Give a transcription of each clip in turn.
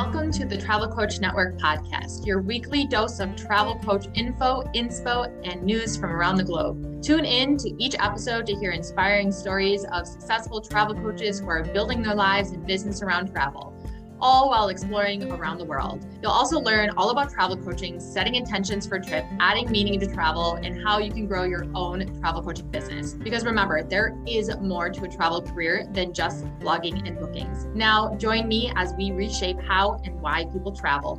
Welcome to the Travel Coach Network podcast, your weekly dose of travel coach info, inspo, and news from around the globe. Tune in to each episode to hear inspiring stories of successful travel coaches who are building their lives and business around travel all while exploring around the world. You'll also learn all about travel coaching, setting intentions for a trip, adding meaning to travel, and how you can grow your own travel coaching business. Because remember, there is more to a travel career than just blogging and bookings. Now, join me as we reshape how and why people travel.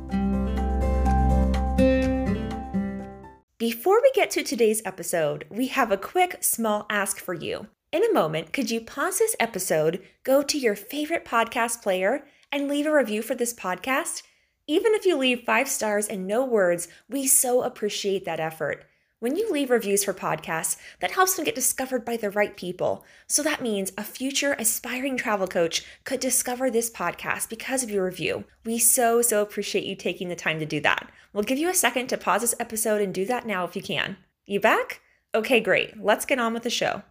Before we get to today's episode, we have a quick small ask for you. In a moment, could you pause this episode, go to your favorite podcast player, and leave a review for this podcast? Even if you leave five stars and no words, we so appreciate that effort. When you leave reviews for podcasts, that helps them get discovered by the right people. So that means a future aspiring travel coach could discover this podcast because of your review. We so, so appreciate you taking the time to do that. We'll give you a second to pause this episode and do that now if you can. You back? Okay, great. Let's get on with the show.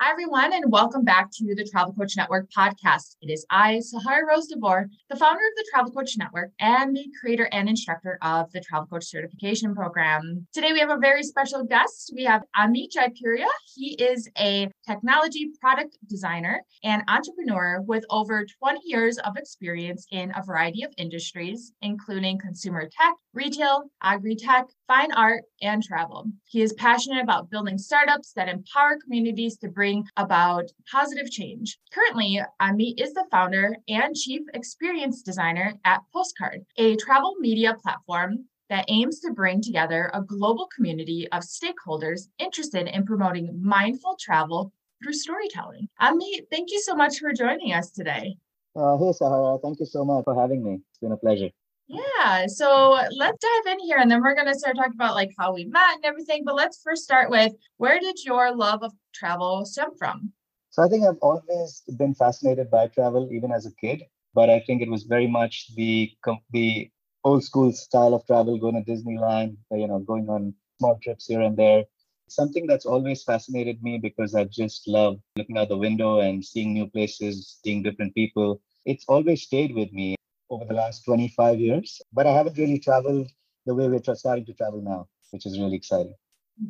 Hi, everyone, and welcome back to the Travel Coach Network podcast. It is I, Sahara Rose DeBoer, the founder of the Travel Coach Network and the creator and instructor of the Travel Coach Certification Program. Today, we have a very special guest. We have Amit Jaipuria. He is a technology product designer and entrepreneur with over 20 years of experience in a variety of industries, including consumer tech, retail, agri tech, fine art, and travel. He is passionate about building startups that empower communities to bring about positive change. Currently, Amit is the founder and chief experience designer at Postcard, a travel media platform that aims to bring together a global community of stakeholders interested in promoting mindful travel through storytelling. Amit, thank you so much for joining us today. Uh, hey, Sahara. Thank you so much for having me. It's been a pleasure. Yeah. So let's dive in here and then we're going to start talking about like how we met and everything. But let's first start with where did your love of travel stem from? So I think I've always been fascinated by travel, even as a kid. But I think it was very much the the old school style of travel, going to Disneyland, you know, going on small trips here and there. Something that's always fascinated me because I just love looking out the window and seeing new places, seeing different people. It's always stayed with me over the last 25 years, but I haven't really traveled the way we're starting to travel now, which is really exciting.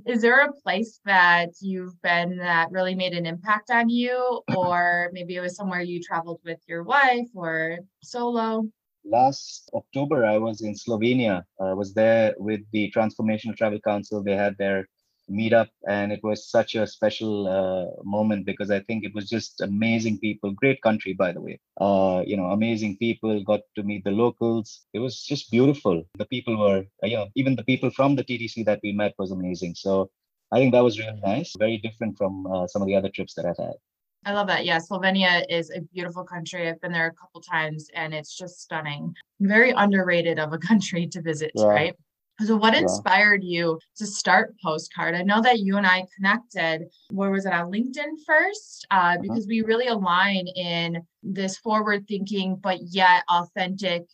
Is there a place that you've been that really made an impact on you, or maybe it was somewhere you traveled with your wife or solo? Last October, I was in Slovenia. I was there with the Transformational Travel Council. They had their meetup and it was such a special uh, moment because i think it was just amazing people great country by the way uh, you know amazing people got to meet the locals it was just beautiful the people were you know even the people from the ttc that we met was amazing so i think that was really nice very different from uh, some of the other trips that i've had I love that. Yeah, Slovenia is a beautiful country. I've been there a couple times and it's just stunning. Very underrated of a country to visit, yeah. right? So, what inspired you to start Postcard? I know that you and I connected. Where was it on LinkedIn first? Uh, uh-huh. because we really align in this forward thinking, but yet authentic,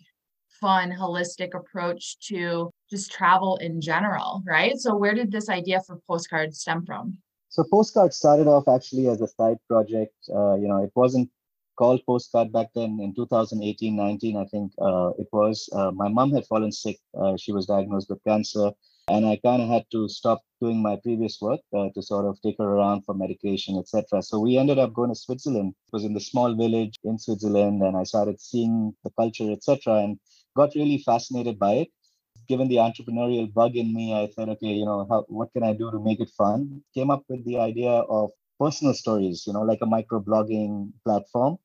fun, holistic approach to just travel in general, right? So, where did this idea for Postcard stem from? So, Postcard started off actually as a side project. Uh, you know, it wasn't called postcard back then in 2018 19 i think uh, it was. Uh, my mom had fallen sick. Uh, she was diagnosed with cancer. And i kind of had to stop doing my previous work uh, to sort of take her around for medication etc so we ended up going to switzerland. It was in the small village in switzerland and i started seeing the culture etc and got really fascinated by it. Given the entrepreneurial bug in me i thought okay you know how, what can i do to make it fun? Came up with the idea of personal stories, you know, like a micro blogging platform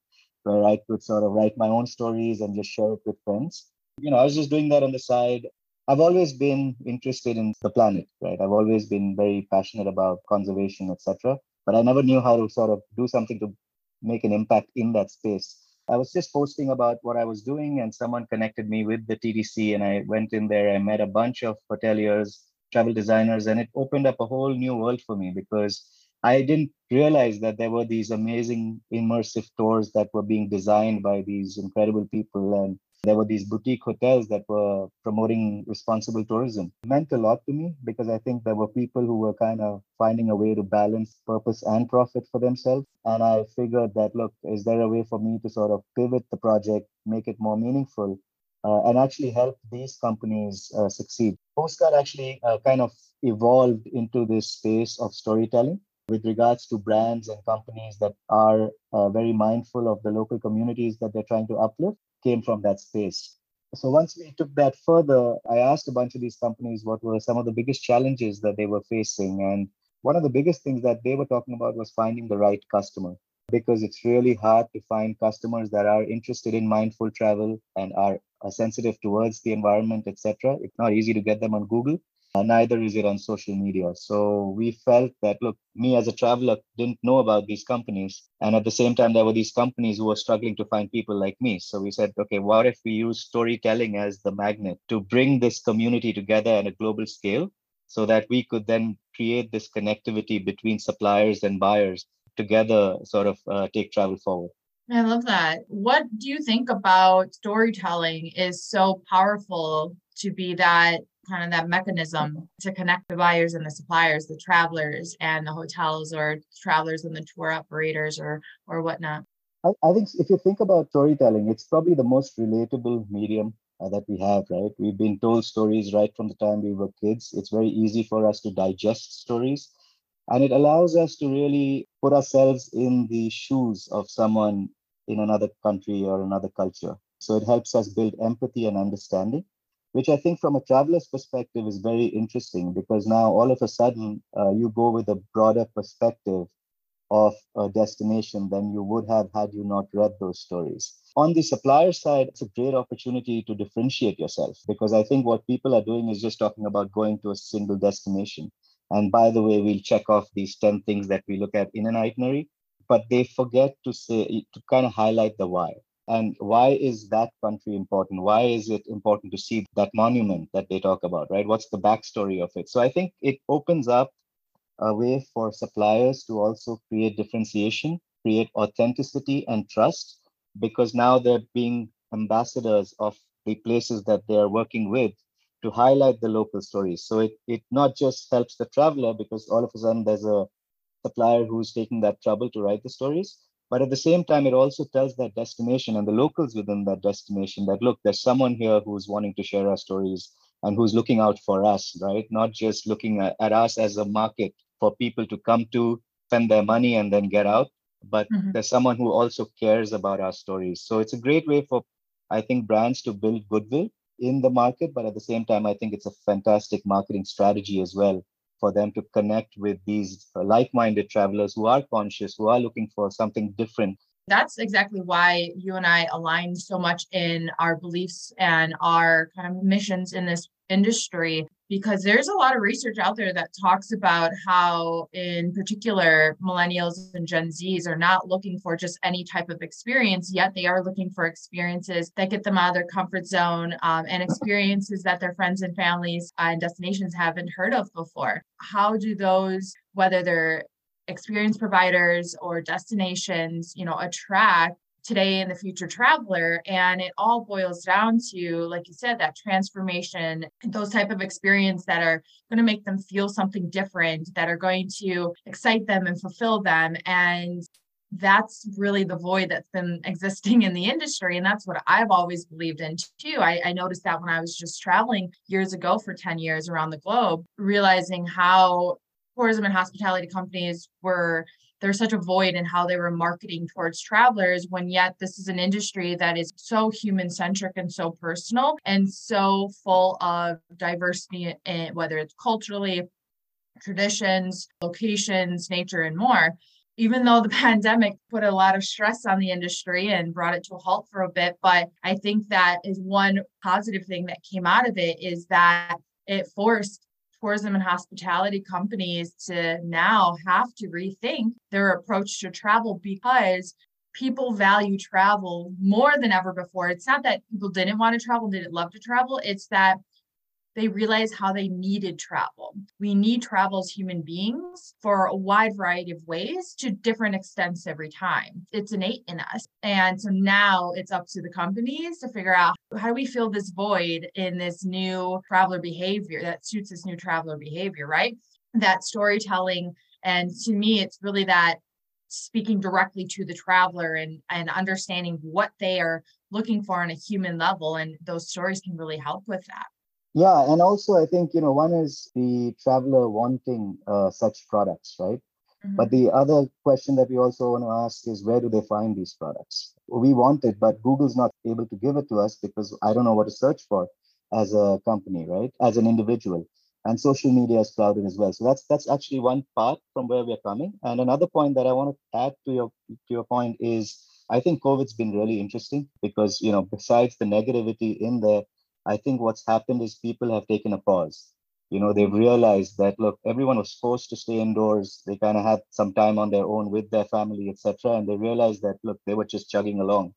where I could sort of write my own stories and just share it with friends. You know, I was just doing that on the side. I've always been interested in the planet, right? I've always been very passionate about conservation, etc. But I never knew how to sort of do something to make an impact in that space. I was just posting about what I was doing, and someone connected me with the TTC, and I went in there. I met a bunch of hoteliers, travel designers, and it opened up a whole new world for me because I didn't realize that there were these amazing immersive tours that were being designed by these incredible people. And There were these boutique hotels that were promoting responsible tourism. It meant a lot to me because I think there were people who were kind of finding a way to balance purpose and profit for themselves. And I figured that, look, is there a way for me to sort of pivot the project, make it more meaningful, uh, and actually help these companies uh, succeed? Postcard actually uh, kind of evolved into this space of storytelling with regards to brands and companies that are uh, very mindful of the local communities that they're trying to uplift came from that space. So once we took that further, I asked a bunch of these companies what were some of the biggest challenges that they were facing. And one of the biggest things that they were talking about was finding the right customer because it's really hard to find customers that are interested in mindful travel and are, are sensitive towards the environment, etc. It's not easy to get them on Google. Uh, neither is it on social media. So we felt that, look, me as a traveler didn't know about these companies. And at the same time, there were these companies who were struggling to find people like me. So we said, okay, what if we use storytelling as the magnet to bring this community together at a global scale so that we could then create this connectivity between suppliers and buyers together, sort of uh, take travel forward. I love that. What do you think about storytelling is so powerful to be that kind of that mechanism to connect the buyers and the suppliers, the travelers and the hotels or travelers and the tour operators or or whatnot? I, I think if you think about storytelling, it's probably the most relatable medium uh, that we have, right? We've been told stories right from the time we were kids. It's very easy for us to digest stories. And it allows us to really put ourselves in the shoes of someone in another country or another culture. So it helps us build empathy and understanding which I think from a traveler's perspective is very interesting because now all of a sudden uh, you go with a broader perspective of a destination than you would have had you not read those stories. On the supplier side, it's a great opportunity to differentiate yourself because I think what people are doing is just talking about going to a single destination. And by the way, we'll check off these 10 things that we look at in an itinerary, but they forget to say, to kind of highlight the why and why is that country important? Why is it important to see that monument that they talk about right? What's the backstory of it? So i think it opens up a way for suppliers to also create differentiation create authenticity and trust because now they're being ambassadors of the places that they are working with to highlight the local stories. So it, it not just helps the traveler because all of a sudden there's a supplier who's taking that trouble to write the stories but at the same time, it also tells that destination and the locals within that destination that look, there's someone here who's wanting to share our stories and who's looking out for us, right? Not just looking at, at us as a market for people to come to, spend their money, and then get out, but mm-hmm. there's someone who also cares about our stories. So it's a great way for, I think, brands to build goodwill in the market. But at the same time, I think it's a fantastic marketing strategy as well for them to connect with these like-minded travelers who are conscious who are looking for something different. That's exactly why you and I align so much in our beliefs and our kind of missions in this industry because there's a lot of research out there that talks about how in particular millennials and gen z's are not looking for just any type of experience yet they are looking for experiences that get them out of their comfort zone um, and experiences that their friends and families uh, and destinations haven't heard of before. How do those whether they're experience providers or destinations you know attract today and the future traveler and it all boils down to like you said that transformation those type of experience that are going to make them feel something different that are going to excite them and fulfill them and that's really the void that's been existing in the industry and that's what i've always believed in too. I, I noticed that when i was just traveling years ago for 10 years around the globe realizing how tourism and hospitality companies were there's such a void in how they were marketing towards travelers when yet this is an industry that is so human centric and so personal and so full of diversity in whether it's culturally traditions locations nature and more. Even though the pandemic put a lot of stress on the industry and brought it to a halt for a bit but i think that is one positive thing that came out of it is that it forced tourism and hospitality companies to now have to rethink their approach to travel because people value travel more than ever before. It's not that people didn't want to travel, didn't love to travel. It's that they realized how they needed travel. We need travel as human beings for a wide variety of ways to different extents every time. It's innate in us. And so now it's up to the companies to figure out how do we fill this void in this new traveler behavior that suits this new traveler behavior, right? That storytelling. And to me, it's really that speaking directly to the traveler and and understanding what they are looking for on a human level and those stories can really help with that yeah and also i think you know one is the traveler wanting uh, such products right mm-hmm. but the other question that we also want to ask is where do they find these products we want it but google's not able to give it to us because i don't know what to search for as a company right as an individual and social media is crowded as well. So that's that's actually one part from where we're coming. And another point that I want to add to your to your point is I think COVID's been really interesting because you know besides the negativity in there, I think what's happened is people have taken a pause. You know, they've realized that look, everyone was forced to stay indoors. They kind of had some time on their own with their family, etc. And they realized that look, they were just chugging along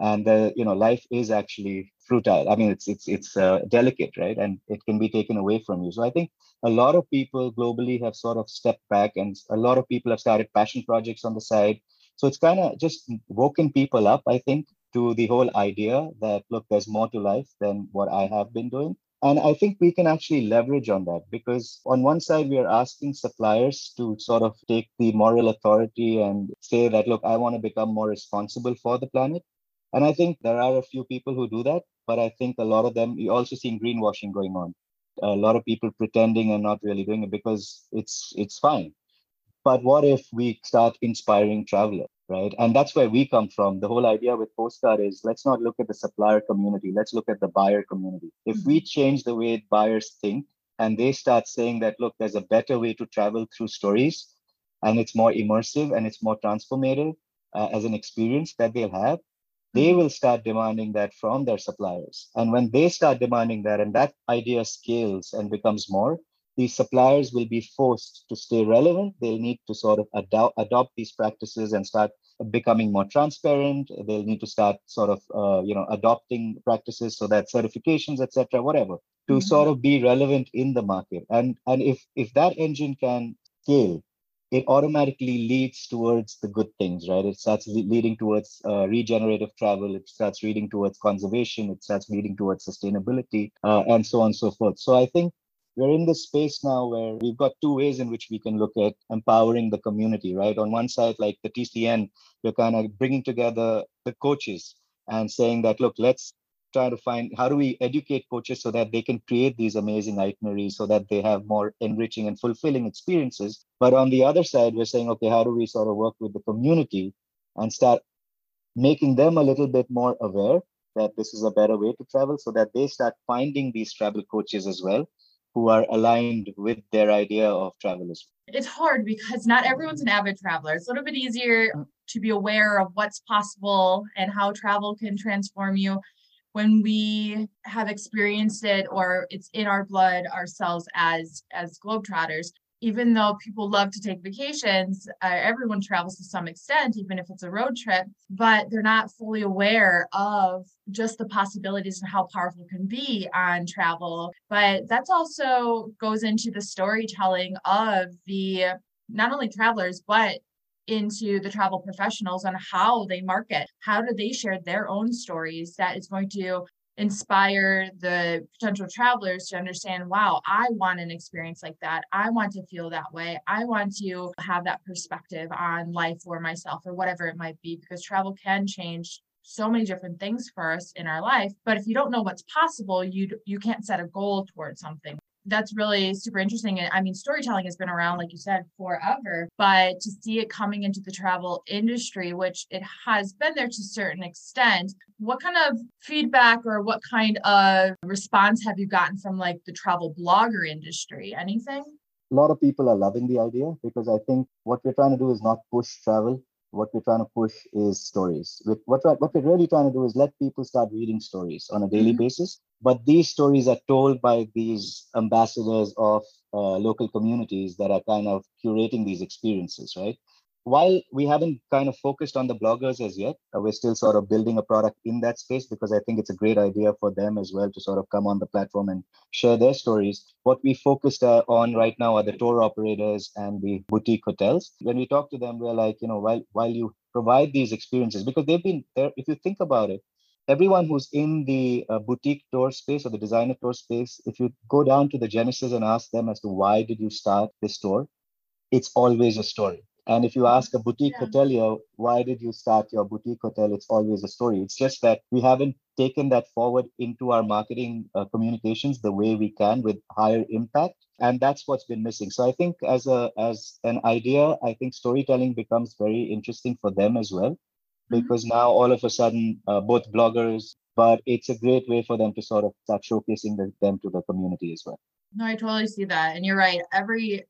and the you know life is actually fruitile i mean it's it's it's uh, delicate right and it can be taken away from you so i think a lot of people globally have sort of stepped back and a lot of people have started passion projects on the side so it's kind of just woken people up i think to the whole idea that look there's more to life than what i have been doing and i think we can actually leverage on that because on one side we are asking suppliers to sort of take the moral authority and say that look i want to become more responsible for the planet and I think there are a few people who do that, but I think a lot of them, you also see greenwashing going on. A lot of people pretending and not really doing it because it's it's fine. But what if we start inspiring travelers, right? And that's where we come from. The whole idea with Postcard is let's not look at the supplier community, let's look at the buyer community. If mm-hmm. we change the way buyers think and they start saying that, look, there's a better way to travel through stories and it's more immersive and it's more transformative uh, as an experience that they'll have, they will start demanding that from their suppliers. And when they start demanding that and that idea scales and becomes more, these suppliers will be forced to stay relevant. They'll need to sort of adopt, adopt these practices and start becoming more transparent. They'll need to start sort of, uh, you know, adopting practices so that certifications, etc., whatever, to mm-hmm. sort of be relevant in the market. And and if if that engine can scale, it automatically leads towards the good things, right? It starts le- leading towards uh, regenerative travel. It starts leading towards conservation. It starts leading towards sustainability, uh, and so on and so forth. So I think we're in this space now where we've got two ways in which we can look at empowering the community, right? On one side, like the TCN, we're kind of bringing together the coaches and saying that, look, let's try to find how do we educate coaches so that they can create these amazing itineraries so that they have more enriching and fulfilling experiences but on the other side we're saying okay how do we sort of work with the community and start making them a little bit more aware that this is a better way to travel so that they start finding these travel coaches as well who are aligned with their idea of travel as well. It's hard because not everyone's an avid traveler. It's a little bit easier to be aware of what's possible and how travel can transform you when we have experienced it or it's in our blood ourselves as as globetrotters even though people love to take vacations uh, everyone travels to some extent even if it's a road trip but they're not fully aware of just the possibilities and how powerful it can be on travel but that's also goes into the storytelling of the not only travelers but into the travel professionals on how they market. How do they share their own stories that is going to inspire the potential travelers to understand wow, I want an experience like that. I want to feel that way. I want to have that perspective on life or myself or whatever it might be, because travel can change so many different things for us in our life but if you don't know what's possible you you can't set a goal towards something that's really super interesting. And I mean, storytelling has been around, like you said, forever, but to see it coming into the travel industry, which it has been there to a certain extent, what kind of feedback or what kind of response have you gotten from like the travel blogger industry? Anything? A lot of people are loving the idea because I think what we're trying to do is not push travel what we're trying to push is stories. What, what we're really trying to do is let people start reading stories on a daily mm-hmm. basis. But these stories are told by these ambassadors of uh, local communities that are kind of curating these experiences, right? While we haven't kind of focused on the bloggers as yet, uh, we're still sort of building a product in that space because I think it's a great idea for them as well to sort of come on the platform and share their stories. What we focused uh, on right now are the tour operators and the boutique hotels. When we talk to them, we're like, you know, while while you provide these experiences, because they've been there, if you think about it, everyone who's in the uh, boutique tour space or the designer tour space, if you go down to the genesis and ask them as to why did you start this tour, it's always a story and if you ask a boutique yeah. hotelier, why did you start your boutique hotel? It's always a story. It's just that we haven't taken that forward into our marketing uh, communications the way we can with higher impact. And that's what's been missing. So I think as a as an idea, I think storytelling becomes very interesting for them as well, mm-hmm. because mm-hmm. now all of a sudden, uh, both bloggers, but it's a great way for them to sort of start showcasing the, them to the community as well. No, I totally see that. And you're right. Every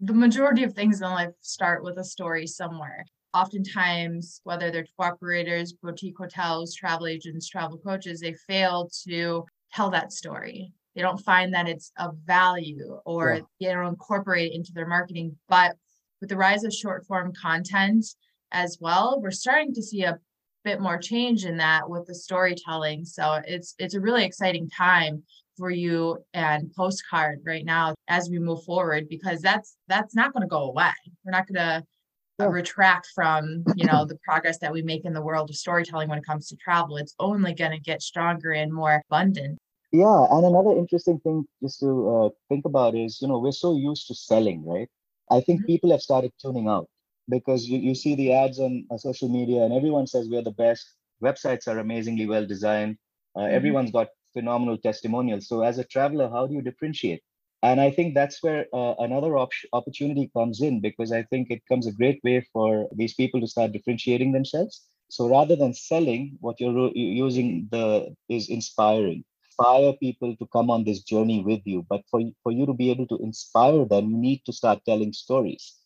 the majority of things in life start with a story somewhere. Oftentimes, whether they're tour operators, boutique hotels, travel agents, travel coaches, they fail to tell that story. They don't find that it's of value or yeah. they don't incorporate it into their marketing. But with the rise of short form content as well, we're starting to see a bit more change in that with the storytelling. So it's it's a really exciting time for you and postcard right now as we move forward because that's that's not going to go away. We're not going to uh, retract from you know the progress that we make in the world of storytelling when it comes to travel. It's only going to get stronger and more abundant. Yeah and another interesting thing just to uh, think about is you know we're so used to selling right? I think mm-hmm. people have started tuning out because you, you see the ads on uh, social media and everyone says we're the best. Websites are amazingly well designed. Uh, mm-hmm. everyone's got phenomenal testimonials. So as a traveler, how do you differentiate? And I think that's where uh, another op- opportunity comes in because I think it comes a great way for these people to start differentiating themselves. So rather than selling, what you're using the is inspiring. Inspire people to come on this journey with you. But for, for you to be able to inspire them, you need to start telling stories.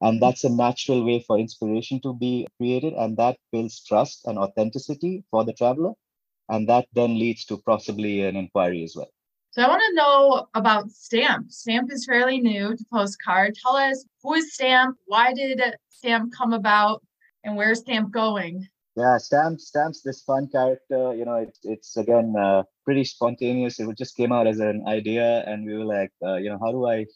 And that's a natural way for inspiration to be created. And that builds trust and authenticity for the traveler and that then leads to possibly an inquiry as well. So I want to know about Stamp. Stamp is fairly new to Postcard. Tell us who is Stamp? Why did Stamp come about, and where's Stamp going? Yeah, Stamp Stamp's this fun character. You know, it's it's again uh, pretty spontaneous. It just came out as an idea, and we were like, uh, you know, how do I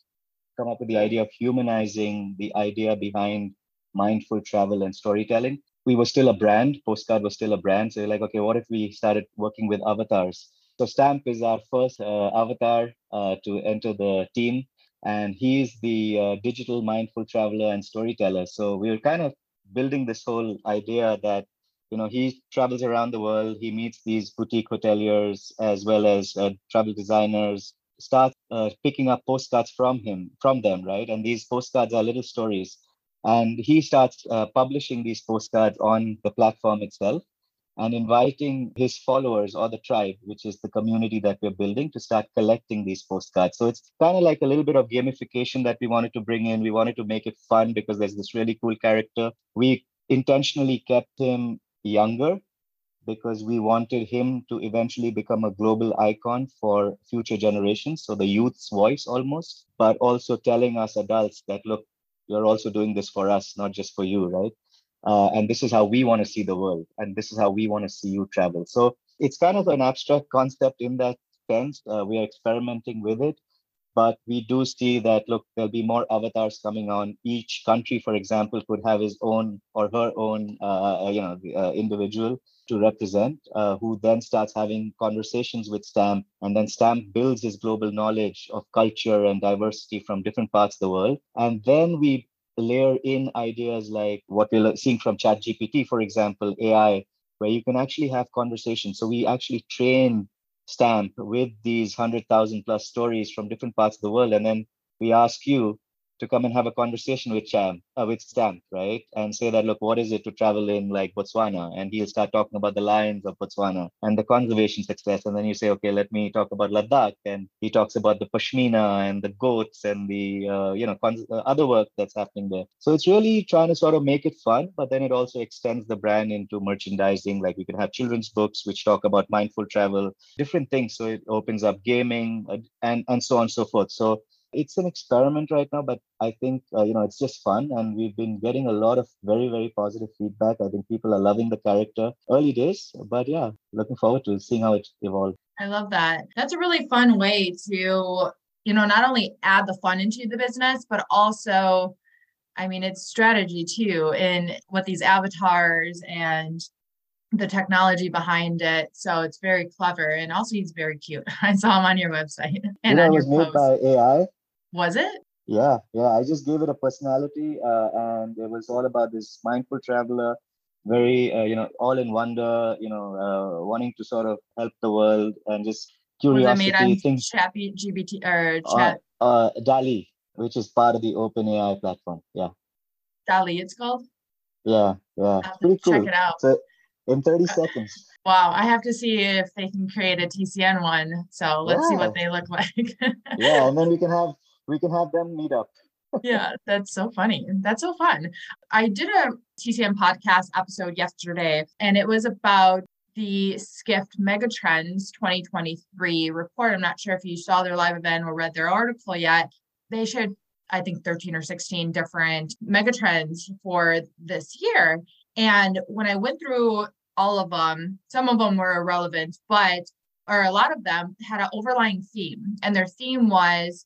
come up with the idea of humanizing the idea behind mindful travel and storytelling? We were still a brand. Postcard was still a brand. So like, okay, what if we started working with avatars? So Stamp is our first uh, avatar uh, to enter the team, and he's the uh, digital mindful traveler and storyteller. So we are kind of building this whole idea that you know he travels around the world. He meets these boutique hoteliers as well as uh, travel designers. Starts uh, picking up postcards from him, from them, right? And these postcards are little stories and he starts uh, publishing these postcards on the platform itself and inviting his followers or the tribe, which is the community that we're building, to start collecting these postcards. So it's kind of like a little bit of gamification that we wanted to bring in. We wanted to make it fun because there's this really cool character. We intentionally kept him younger because we wanted him to eventually become a global icon for future generations. So the youth's voice almost, but also telling us adults that, look, you're also doing this for us, not just for you, right? Uh, and this is how we want to see the world, and this is how we want to see you travel. So it's kind of an abstract concept in that sense. Uh, we are experimenting with it, but we do see that look, there'll be more avatars coming on. Each country, for example, could have his own or her own, uh, you know, uh, individual to represent, uh, who then starts having conversations with Stamp, and then Stamp builds his global knowledge of culture and diversity from different parts of the world. And then we layer in ideas like what we're seeing from ChatGPT, for example, AI, where you can actually have conversations. So we actually train Stamp with these 100,000 plus stories from different parts of the world. And then we ask you to come and have a conversation with Cham, uh, with Stamp, right? And say that, look, what is it to travel in like Botswana? And he'll start talking about the lions of Botswana and the conservation success. And then you say, okay, let me talk about Ladakh. And he talks about the Pashmina and the goats and the, uh, you know, cons- uh, other work that's happening there. So it's really trying to sort of make it fun, but then it also extends the brand into merchandising. Like we can have children's books, which talk about mindful travel, different things. So it opens up gaming uh, and, and so on and so forth. So It's an experiment right now, but I think uh, you know it's just fun, and we've been getting a lot of very very positive feedback. I think people are loving the character. Early days, but yeah, looking forward to seeing how it evolves. I love that. That's a really fun way to you know not only add the fun into the business, but also I mean, it's strategy too in what these avatars and the technology behind it. So it's very clever. And also he's very cute. I saw him on your website and yeah, on it was your made by AI. Was it? Yeah, yeah. I just gave it a personality, uh, and it was all about this mindful traveler, very, uh, you know, all in wonder, you know, uh, wanting to sort of help the world and just curiosity. Was it made on things. ChatGPT or Uh, Chat uh, DALL-E, which is part of the OpenAI platform. Yeah, DALL-E? It's called. yeah, yeah. I'll It's have to pretty check it out. So in 30 Uh, seconds. Wow, I have to see if they can create a TCN one. So let's see what they look like. Yeah, and then we can have we can have them meet up. yeah, that's so funny. That's so fun. I did a TCN podcast episode yesterday, and it was about the Skift Megatrends 2023 report. I'm not sure if you saw their live event or read their article yet. They shared, I think, 13 or 16 different megatrends for this year. And when I went through all of them, some of them were irrelevant, but or a lot of them had an overlying theme, and their theme was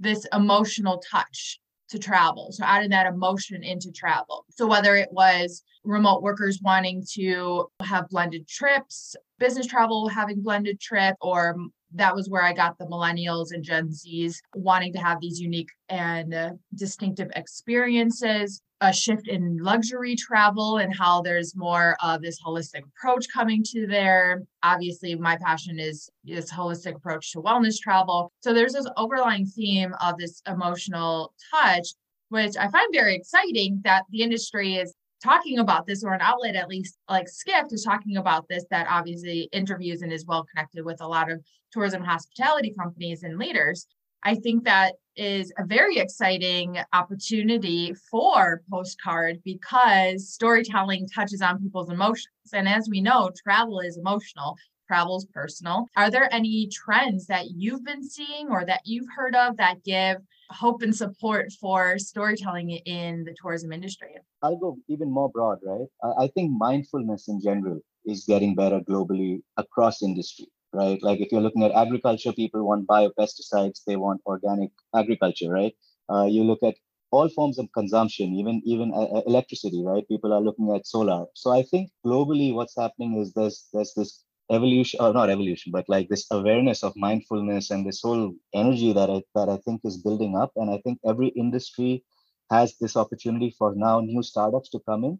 this emotional touch to travel. So adding that emotion into travel. So whether it was remote workers wanting to have blended trips, business travel having blended trip, or that was where I got the millennials and Gen Zs wanting to have these unique and uh, distinctive experiences, a shift in luxury travel and how there's more of this holistic approach coming to there. Obviously, my passion is this holistic approach to wellness travel. So there's this overlying theme of this emotional touch, which I find very exciting that the industry is talking about this or an outlet at least like skift is talking about this that obviously interviews and is well connected with a lot of tourism hospitality companies and leaders i think that is a very exciting opportunity for postcard because storytelling touches on people's emotions. And as we know travel is emotional travel is personal. Are there any trends that you've been seeing or that you've heard of that give hope and support for storytelling in the tourism industry? I'll go even more broad, right? I, think mindfulness in general is getting better globally across industry, right? Like if you're looking at agriculture, people want biopesticides, they want organic agriculture, right? Uh, you look at all forms of consumption, even even uh, electricity, right? People are looking at solar. So I think globally, what's happening is there's there's this evolution, or not evolution, but like this awareness of mindfulness and this whole energy that I that I think is building up. And I think every industry has this opportunity for now new startups to come in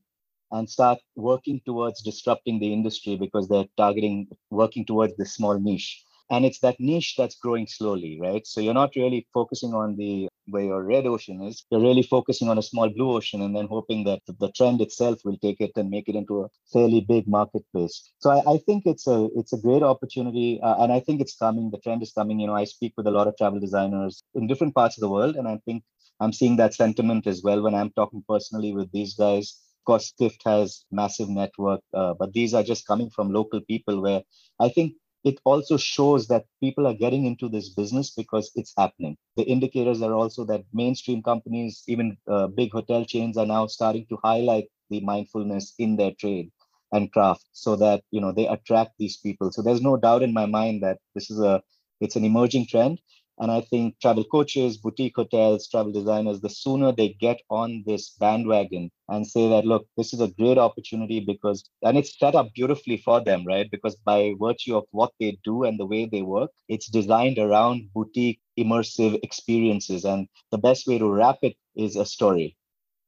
and start working towards disrupting the industry because they're targeting working towards this small niche. And it's that niche that's growing slowly right? So you're not really focusing on the where your red ocean is. You're really focusing on a small blue ocean and then hoping that the trend itself will take it and make it into a fairly big marketplace. So i, I think it's a it's a great opportunity uh, and i think it's coming the trend is coming. You know i speak with a lot of travel designers in different parts of the world and i think I'm seeing that sentiment as well when I'm talking personally with these guys. Of course, Skift has massive network, uh, but these are just coming from local people where I think it also shows that people are getting into this business because it's happening. The indicators are also that mainstream companies, even uh, big hotel chains, are now starting to highlight the mindfulness in their trade and craft so that you know they attract these people. So there's no doubt in my mind that this is a it's an emerging trend and I think travel coaches, boutique hotels, travel designers, the sooner they get on this bandwagon and say that, look, this is a great opportunity because, and it's set up beautifully for them, right? Because by virtue of what they do and the way they work, it's designed around boutique immersive experiences. And the best way to wrap it is a story.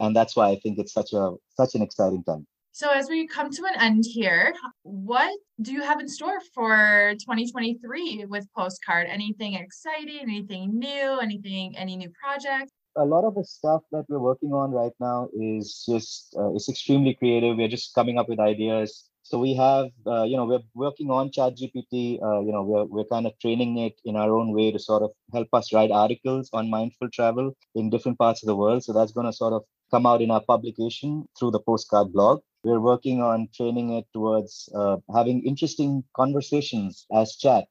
And that's why I think it's such a such an exciting time. So, as we come to an end here, what do you have in store for 2023 with Postcard? Anything exciting, anything new, anything, any new projects? A lot of the stuff that we're working on right now is just uh, it's extremely creative. We're just coming up with ideas. So we have, uh, you know, we're working on ChatGPT. Uh, you know, we're we're kind of training it in our own way to sort of help us write articles on mindful travel in different parts of the world. So that's going to sort of come out in our publication through the postcard blog. We're working on training it towards uh, having interesting conversations as chat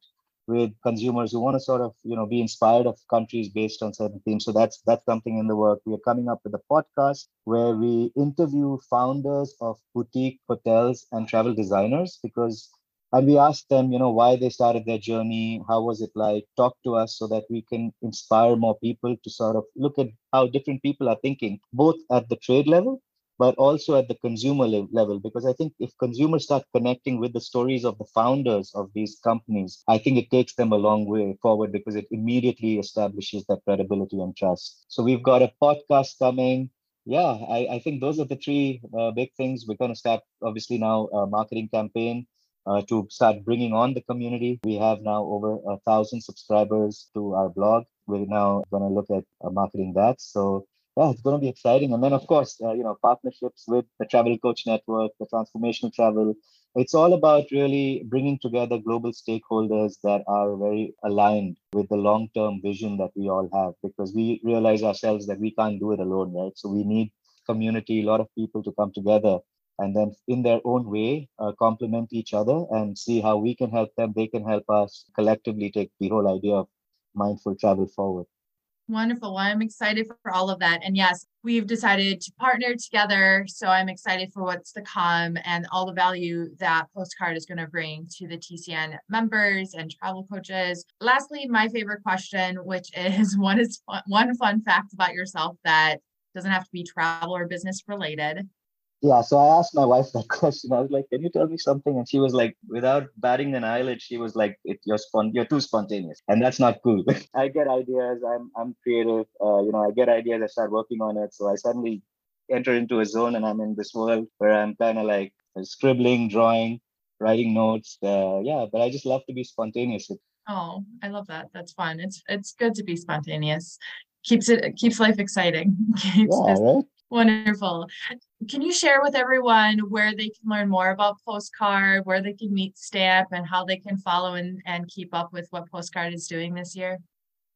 with consumers who want to sort of you know be inspired of countries based on certain themes. So that's that's something in the work. We are coming up with a podcast where we interview founders of boutique hotels and travel designers because and we ask them you know why they started their journey how was it like? Talk to us so that we can inspire more people to sort of look at how different people are thinking both at the trade level but also at the consumer level because i think if consumers start connecting with the stories of the founders of these companies i think it takes them a long way forward because it immediately establishes that credibility and trust so we've got a podcast coming yeah i, I think those are the three uh, big things we're going to start obviously now a marketing campaign uh, to start bringing on the community. We have now over a thousand subscribers to our blog. We're now going to look at uh, marketing that. So yeah, it's going to be exciting. And then, of course, uh, you know, partnerships with the Travel Coach Network, the Transformational Travel. It's all about really bringing together global stakeholders that are very aligned with the long-term vision that we all have, because we realize ourselves that we can't do it alone, right? So we need community, a lot of people to come together and then in their own way uh, complement each other and see how we can help them they can help us collectively take the whole idea of mindful travel forward Wonderful. Well, I'm excited for all of that. And yes, we've decided to partner together. So I'm excited for what's to come and all the value that Postcard is going to bring to the TCN members and travel coaches. Lastly, my favorite question, which is what is one fun fact about yourself that doesn't have to be travel or business related? Yeah so i asked my wife that question. I was like can you tell me something? And she was like without batting an eyelid she was like it, you're spon- you're too spontaneous. And that's not cool. I get ideas. I'm i'm creative. Uh, you know i get ideas. I start working on it. So i suddenly enter into a zone and i'm in this world where i'm kind of like scribbling drawing writing notes. Uh, yeah but i just love to be spontaneous. Oh i love that. That's fun. It's it's good to be spontaneous. Keeps it keeps life exciting. Keeps yeah, right? Wonderful. Can you share with everyone where they can learn more about Postcard, where they can meet Stamp, and how they can follow and, and keep up with what Postcard is doing this year?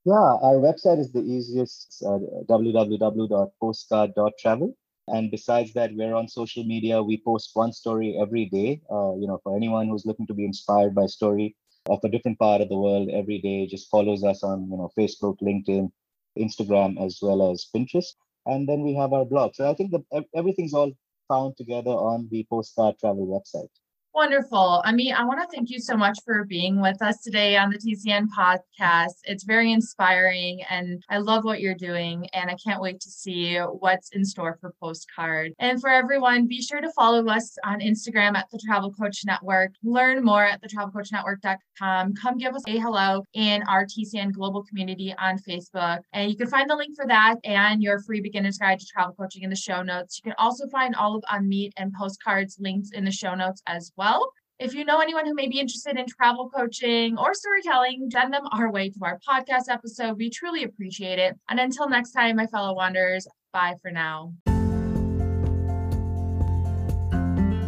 Yeah, our website is the easiest uh, www.postcard.travel. And besides that, we're on social media. We post one story every day. Uh, you know, for anyone who's looking to be inspired by story of a different part of the world every day, just follows us on you know Facebook, LinkedIn, Instagram, as well as Pinterest and then we have our blog. So I think that everything's all found together on the Postcard Travel website. Wonderful. I mean, I want to thank you so much for being with us today on the TCN podcast. It's very inspiring and I love what you're doing. And I can't wait to see what's in store for Postcard. And for everyone, be sure to follow us on Instagram at the Travel Coach Network. Learn more at thetravelcoachnetwork.com. Come give us a hello in our TCN global community on Facebook. And you can find the link for that and your free beginner's guide to travel coaching in the show notes. You can also find all of Amit and Postcards links in the show notes as well. If you know anyone who may be interested in travel coaching or storytelling, send them our way to our podcast episode. We truly appreciate it. And until next time, my fellow wanderers, bye for now.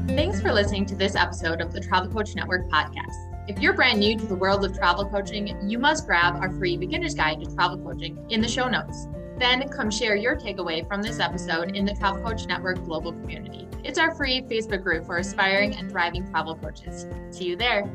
Thanks for listening to this episode of the Travel Coach Network podcast. If you're brand new to the world of travel coaching, you must grab our free beginner's guide to travel coaching in the show notes then come share your takeaway from this episode in the Travel Coach Network global community. It's our free Facebook group for aspiring and thriving travel coaches. See you there.